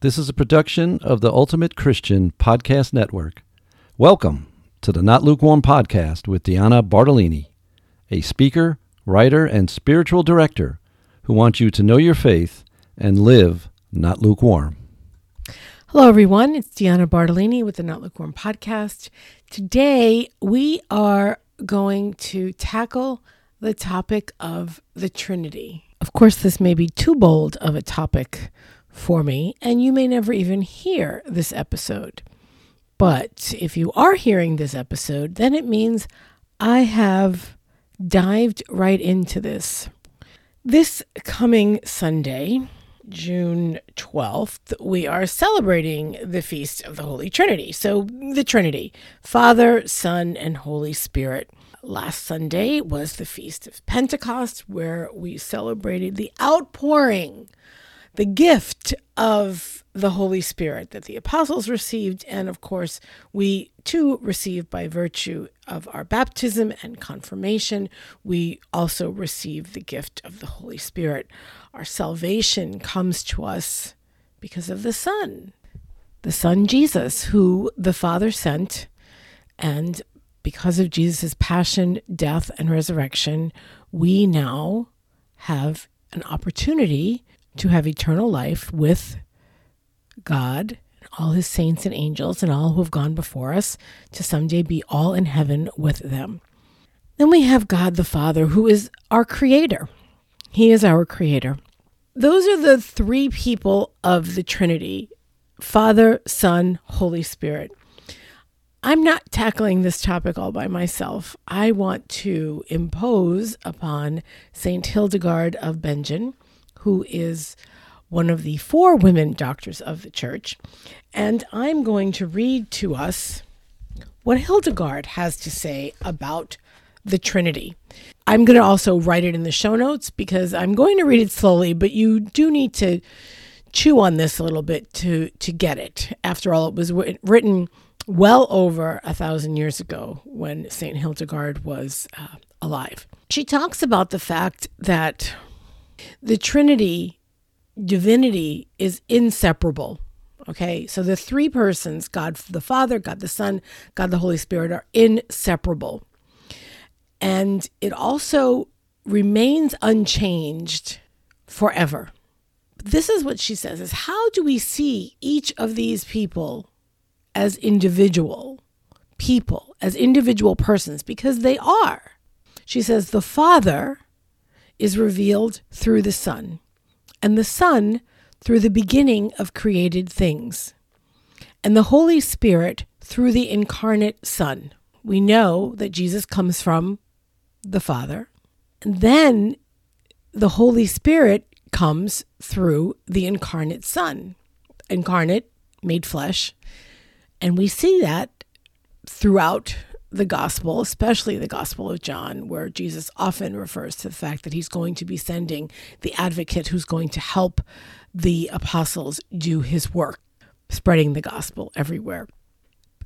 This is a production of the Ultimate Christian Podcast Network. Welcome to the Not Lukewarm Podcast with Deanna Bartalini, a speaker, writer, and spiritual director who wants you to know your faith and live not lukewarm. Hello, everyone. It's Deanna Bartalini with the Not Lukewarm Podcast. Today, we are going to tackle the topic of the Trinity. Of course, this may be too bold of a topic for me, and you may never even hear this episode. But if you are hearing this episode, then it means I have dived right into this. This coming Sunday, June 12th, we are celebrating the Feast of the Holy Trinity. So, the Trinity Father, Son, and Holy Spirit. Last Sunday was the Feast of Pentecost, where we celebrated the outpouring the gift of the Holy Spirit that the apostles received, and of course, we too receive by virtue of our baptism and confirmation. We also receive the gift of the Holy Spirit. Our salvation comes to us because of the Son, the Son Jesus, who the Father sent, and because of Jesus' passion, death, and resurrection, we now have an opportunity to have eternal life with God, and all his saints and angels, and all who have gone before us to someday be all in heaven with them. Then we have God the Father, who is our creator. He is our creator. Those are the three people of the Trinity Father, Son, Holy Spirit. I'm not tackling this topic all by myself. I want to impose upon St. Hildegard of Bingen who is one of the four women doctors of the church. And I'm going to read to us what Hildegard has to say about the Trinity. I'm going to also write it in the show notes because I'm going to read it slowly, but you do need to chew on this a little bit to to get it. After all, it was written well over a thousand years ago when Saint Hildegard was uh, alive. She talks about the fact that the Trinity, divinity, is inseparable. Okay, so the three persons, God the Father, God the Son, God the Holy Spirit, are inseparable. And it also remains unchanged forever. This is what she says is how do we see each of these people as individual people, as individual persons? Because they are. She says the Father is revealed through the Son, and the Son through the beginning of created things, and the Holy Spirit through the incarnate Son. We know that Jesus comes from the Father, and then the Holy Spirit comes through the incarnate Son, incarnate, made flesh. And we see that throughout the gospel, especially the gospel of John, where Jesus often refers to the fact that he's going to be sending the advocate who's going to help the apostles do his work, spreading the gospel everywhere.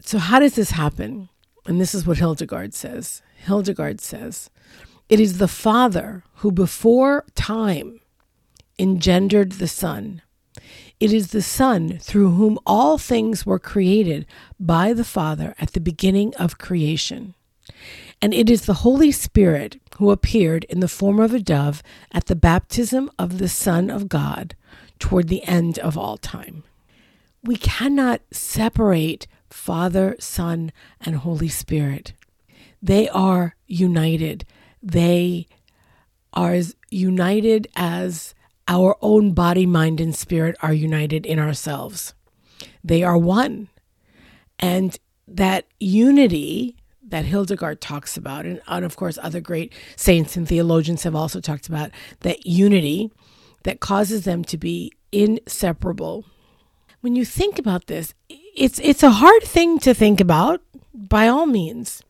So, how does this happen? And this is what Hildegard says. Hildegard says, It is the Father who before time engendered the Son. It is the Son through whom all things were created by the Father at the beginning of creation. And it is the Holy Spirit who appeared in the form of a dove at the baptism of the Son of God toward the end of all time. We cannot separate Father, Son, and Holy Spirit. They are united. They are as united as our own body, mind, and spirit are united in ourselves. They are one. And that unity that Hildegard talks about, and, and of course, other great saints and theologians have also talked about, that unity that causes them to be inseparable. When you think about this, it's it's a hard thing to think about by all means.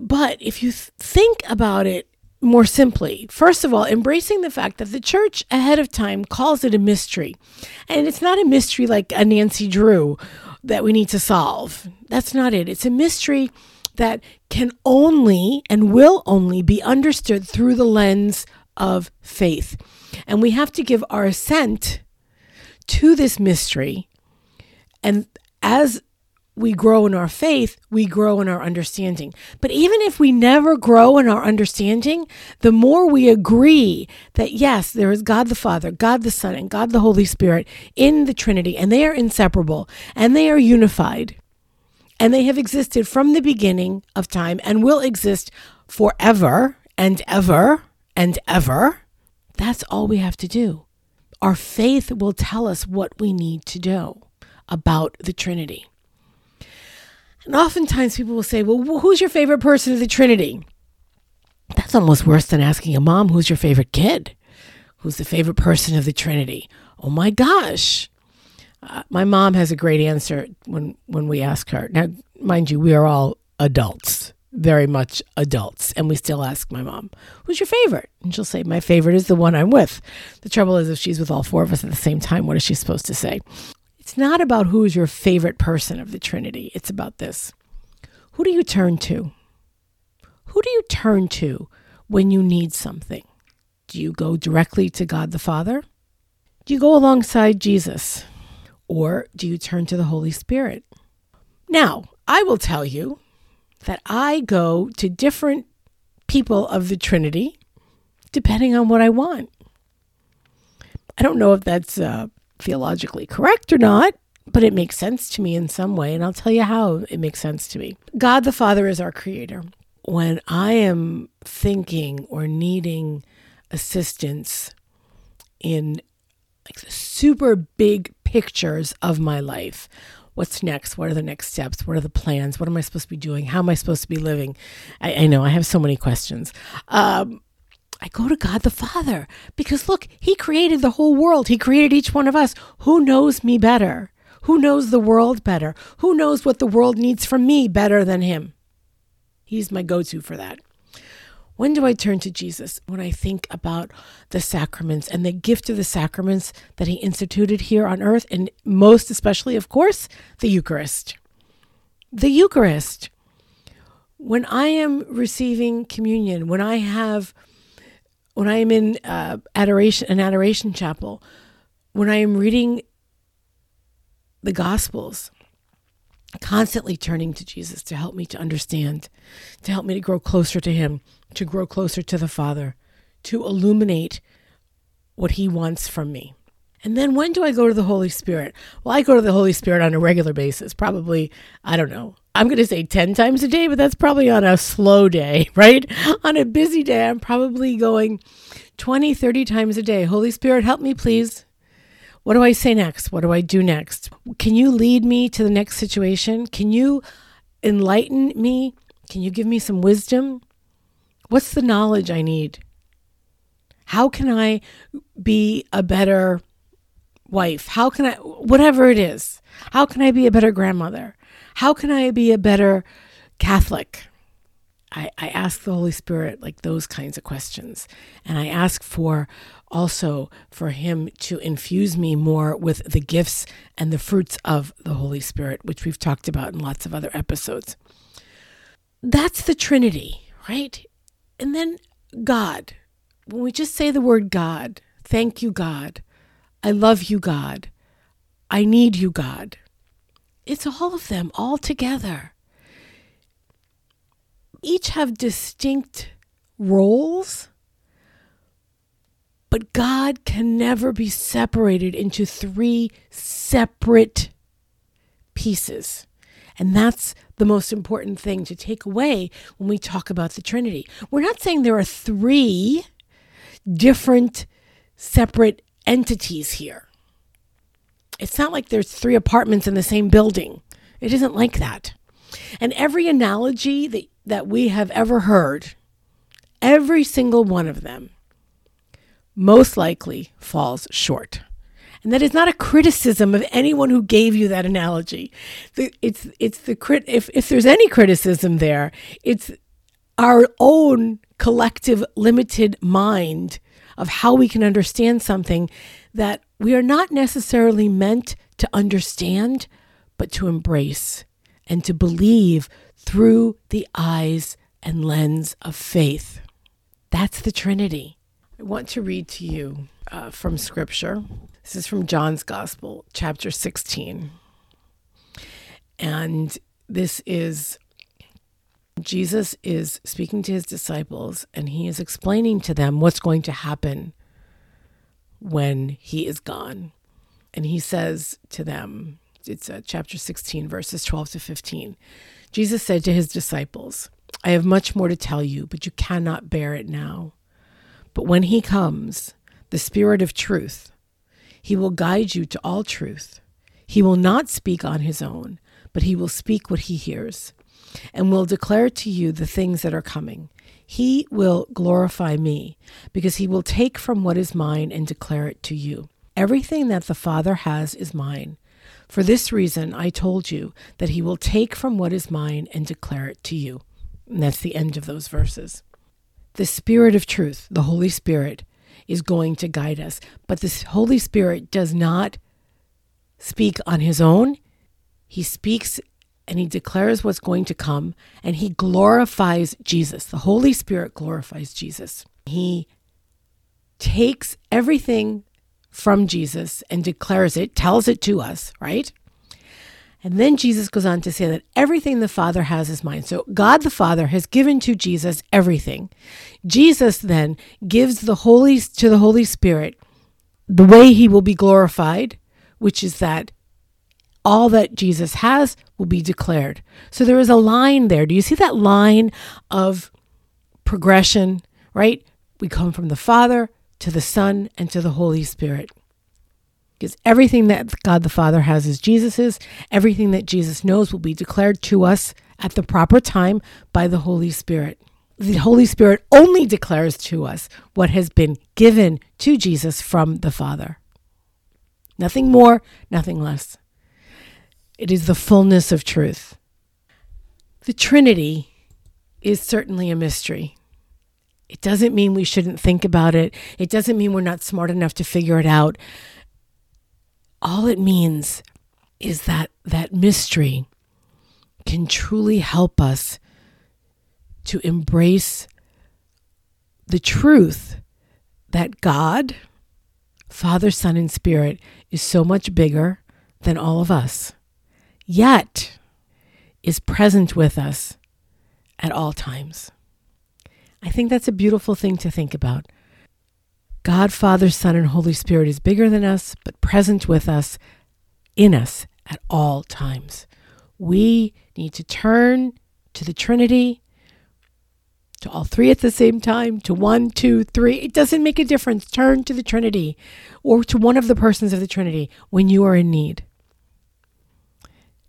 But if you th- think about it more simply. First of all, embracing the fact that the church ahead of time calls it a mystery. And it's not a mystery like a Nancy Drew that we need to solve. That's not it. It's a mystery that can only and will only be understood through the lens of faith. And we have to give our assent to this mystery And as we grow in our faith, we grow in our understanding. But even if we never grow in our understanding, the more we agree that yes, there is God the Father, God the Son, and God the Holy Spirit in the Trinity, and they are inseparable and they are unified, and they have existed from the beginning of time and will exist forever and ever and ever. That's all we have to do. Our faith will tell us what we need to do about the Trinity. And oftentimes people will say, Well, who's your favorite person of the Trinity? That's almost worse than asking a mom, Who's your favorite kid? Who's the favorite person of the Trinity? Oh my gosh. Uh, my mom has a great answer when, when we ask her. Now, mind you, we are all adults, very much adults, and we still ask my mom, Who's your favorite? And she'll say, My favorite is the one I'm with. The trouble is, if she's with all four of us at the same time, what is she supposed to say? It's not about who is your favorite person of the Trinity. It's about this. Who do you turn to? Who do you turn to when you need something? Do you go directly to God the Father? Do you go alongside Jesus? Or do you turn to the Holy Spirit? Now, I will tell you that I go to different people of the Trinity depending on what I want. I don't know if that's uh, theologically correct or not, but it makes sense to me in some way. And I'll tell you how it makes sense to me. God the Father is our creator. When I am thinking or needing assistance in like the super big pictures of my life, what's next? What are the next steps? What are the plans? What am I supposed to be doing? How am I supposed to be living? I, I know I have so many questions. Um, I go to God the Father because look, He created the whole world. He created each one of us. Who knows me better? Who knows the world better? Who knows what the world needs from me better than Him? He's my go to for that. When do I turn to Jesus? When I think about the sacraments and the gift of the sacraments that He instituted here on earth, and most especially, of course, the Eucharist. The Eucharist. When I am receiving communion, when I have when I am in uh, adoration, an adoration chapel, when I am reading the Gospels, constantly turning to Jesus to help me to understand, to help me to grow closer to Him, to grow closer to the Father, to illuminate what He wants from me. And then when do I go to the Holy Spirit? Well, I go to the Holy Spirit on a regular basis, probably, I don't know, I'm going to say 10 times a day, but that's probably on a slow day, right? On a busy day, I'm probably going 20, 30 times a day. Holy Spirit, help me, please. What do I say next? What do I do next? Can you lead me to the next situation? Can you enlighten me? Can you give me some wisdom? What's the knowledge I need? How can I be a better wife? How can I, whatever it is, how can I be a better grandmother? How can I be a better Catholic? I, I ask the Holy Spirit like those kinds of questions. And I ask for also for Him to infuse me more with the gifts and the fruits of the Holy Spirit, which we've talked about in lots of other episodes. That's the Trinity, right? And then God. When we just say the word God, thank you, God. I love you, God. I need you, God. It's all of them all together. Each have distinct roles, but God can never be separated into three separate pieces. And that's the most important thing to take away when we talk about the Trinity. We're not saying there are three different separate entities here. It's not like there's three apartments in the same building. It isn't like that. And every analogy that, that we have ever heard, every single one of them, most likely falls short. And that is not a criticism of anyone who gave you that analogy. it's it's the crit if, if there's any criticism there, it's our own collective limited mind of how we can understand something that we are not necessarily meant to understand, but to embrace and to believe through the eyes and lens of faith. That's the Trinity. I want to read to you uh, from Scripture. This is from John's Gospel, chapter 16. And this is Jesus is speaking to his disciples and he is explaining to them what's going to happen when he is gone. And he says to them, it's uh, chapter 16, verses 12 to 15. Jesus said to his disciples, I have much more to tell you, but you cannot bear it now. But when he comes, the Spirit of truth, he will guide you to all truth. He will not speak on his own, but he will speak what he hears and will declare to you the things that are coming. He will glorify me because he will take from what is mine and declare it to you. Everything that the Father has is mine. For this reason, I told you that he will take from what is mine and declare it to you. And that's the end of those verses. The Spirit of truth, the Holy Spirit, is going to guide us. But this Holy Spirit does not speak on his own. He speaks and he declares what's going to come and he glorifies Jesus. The Holy Spirit glorifies Jesus. He takes everything from Jesus and declares it, tells it to us, right? And then Jesus goes on to say that everything the Father has is mine. So God the Father has given to Jesus everything. Jesus then gives the Holy to the Holy Spirit the way he will be glorified, which is that all that Jesus has will be declared. So there is a line there. Do you see that line of progression, right? We come from the Father to the Son and to the Holy Spirit. Because everything that God the Father has is Jesus's. Everything that Jesus knows will be declared to us at the proper time by the Holy Spirit. The Holy Spirit only declares to us what has been given to Jesus from the Father. Nothing more, nothing less. It is the fullness of truth. The Trinity is certainly a mystery. It doesn't mean we shouldn't think about it. It doesn't mean we're not smart enough to figure it out. All it means is that that mystery can truly help us to embrace the truth that God, Father, Son, and Spirit is so much bigger than all of us yet is present with us at all times. I think that's a beautiful thing to think about. God, Father, Son, and Holy Spirit is bigger than us, but present with us, in us at all times. We need to turn to the Trinity, to all three at the same time, to one, two, three. It doesn't make a difference. Turn to the Trinity or to one of the persons of the Trinity when you are in need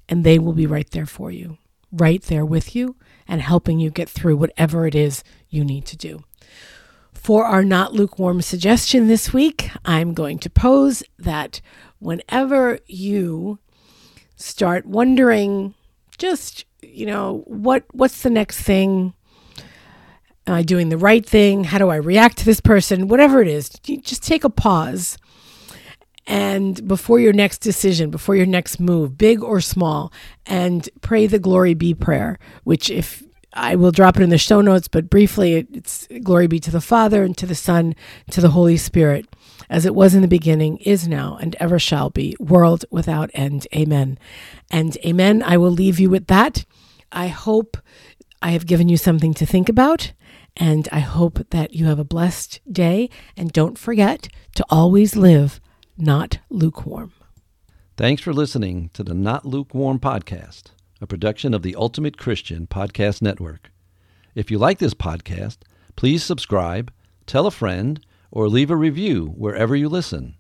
and they will be right there for you, right there with you, and helping you get through whatever it is you need to do. For our not lukewarm suggestion this week, I'm going to pose that whenever you start wondering, just, you know, what what's the next thing? Am I doing the right thing? How do I react to this person? Whatever it is, just take a pause and before your next decision, before your next move, big or small, and pray the glory be prayer, which if I will drop it in the show notes, but briefly, it's glory be to the Father and to the Son, to the Holy Spirit, as it was in the beginning, is now, and ever shall be, world without end. Amen. And amen. I will leave you with that. I hope I have given you something to think about. And I hope that you have a blessed day. And don't forget to always live not lukewarm. Thanks for listening to the Not Lukewarm podcast, a production of the Ultimate Christian Podcast Network. If you like this podcast, please subscribe, tell a friend, or leave a review wherever you listen.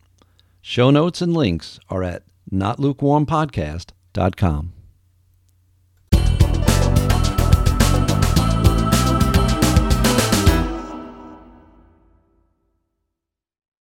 Show notes and links are at notlukewarmpodcast.com.